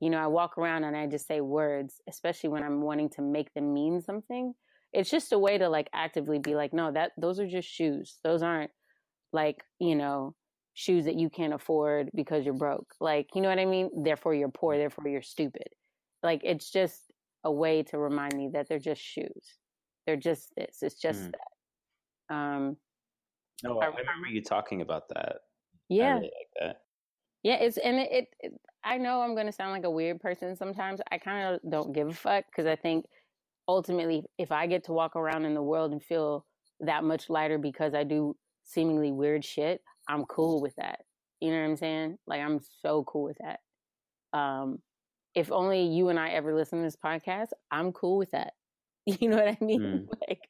you know, I walk around and I just say words, especially when I'm wanting to make them mean something. It's just a way to like actively be like, no, that those are just shoes. Those aren't like, you know, shoes that you can't afford because you're broke. Like, you know what I mean? Therefore you're poor, therefore you're stupid. Like it's just a way to remind me that they're just shoes. They're just this. It's just mm. that. Um No, I, I remember you talking about that. Yeah. Really like that. Yeah, it's and it, it, it I know I'm going to sound like a weird person sometimes. I kind of don't give a fuck because I think ultimately, if I get to walk around in the world and feel that much lighter because I do seemingly weird shit, I'm cool with that. You know what I'm saying? Like I'm so cool with that. Um, if only you and I ever listen to this podcast, I'm cool with that. You know what I mean? Mm. like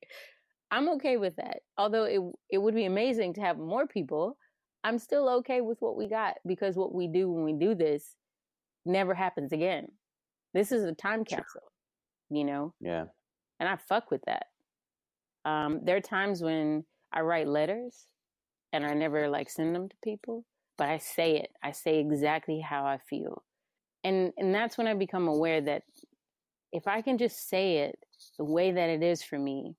I'm okay with that. Although it it would be amazing to have more people, I'm still okay with what we got because what we do when we do this never happens again. This is a time capsule, you know? Yeah. And I fuck with that. Um, there are times when I write letters and I never like send them to people, but I say it. I say exactly how I feel. And and that's when I become aware that if I can just say it the way that it is for me,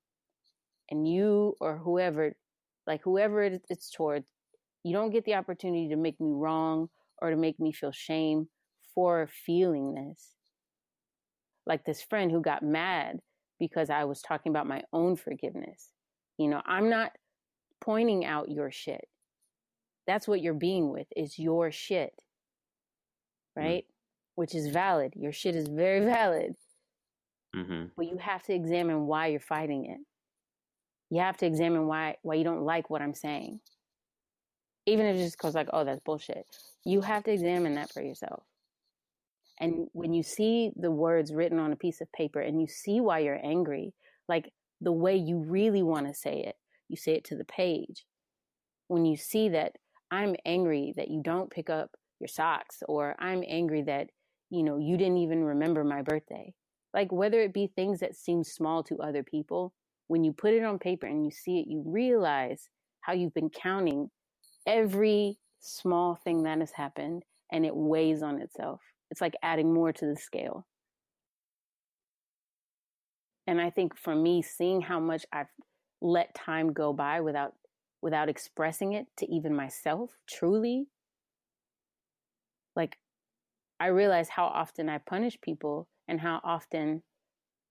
and you or whoever, like whoever it's towards, you don't get the opportunity to make me wrong or to make me feel shame for feeling this. Like this friend who got mad because I was talking about my own forgiveness. You know, I'm not pointing out your shit. That's what you're being with is your shit. Mm. Right? Mm. Which is valid. Your shit is very valid. Mm-hmm. But you have to examine why you're fighting it. You have to examine why why you don't like what I'm saying. Even if it just goes like, oh, that's bullshit. You have to examine that for yourself. And mm-hmm. when you see the words written on a piece of paper and you see why you're angry, like the way you really want to say it, you say it to the page. When you see that I'm angry that you don't pick up your socks, or I'm angry that, you know, you didn't even remember my birthday. Like whether it be things that seem small to other people, when you put it on paper and you see it, you realize how you've been counting every small thing that has happened and it weighs on itself. It's like adding more to the scale. And I think for me, seeing how much I've let time go by without without expressing it to even myself truly like i realize how often i punish people and how often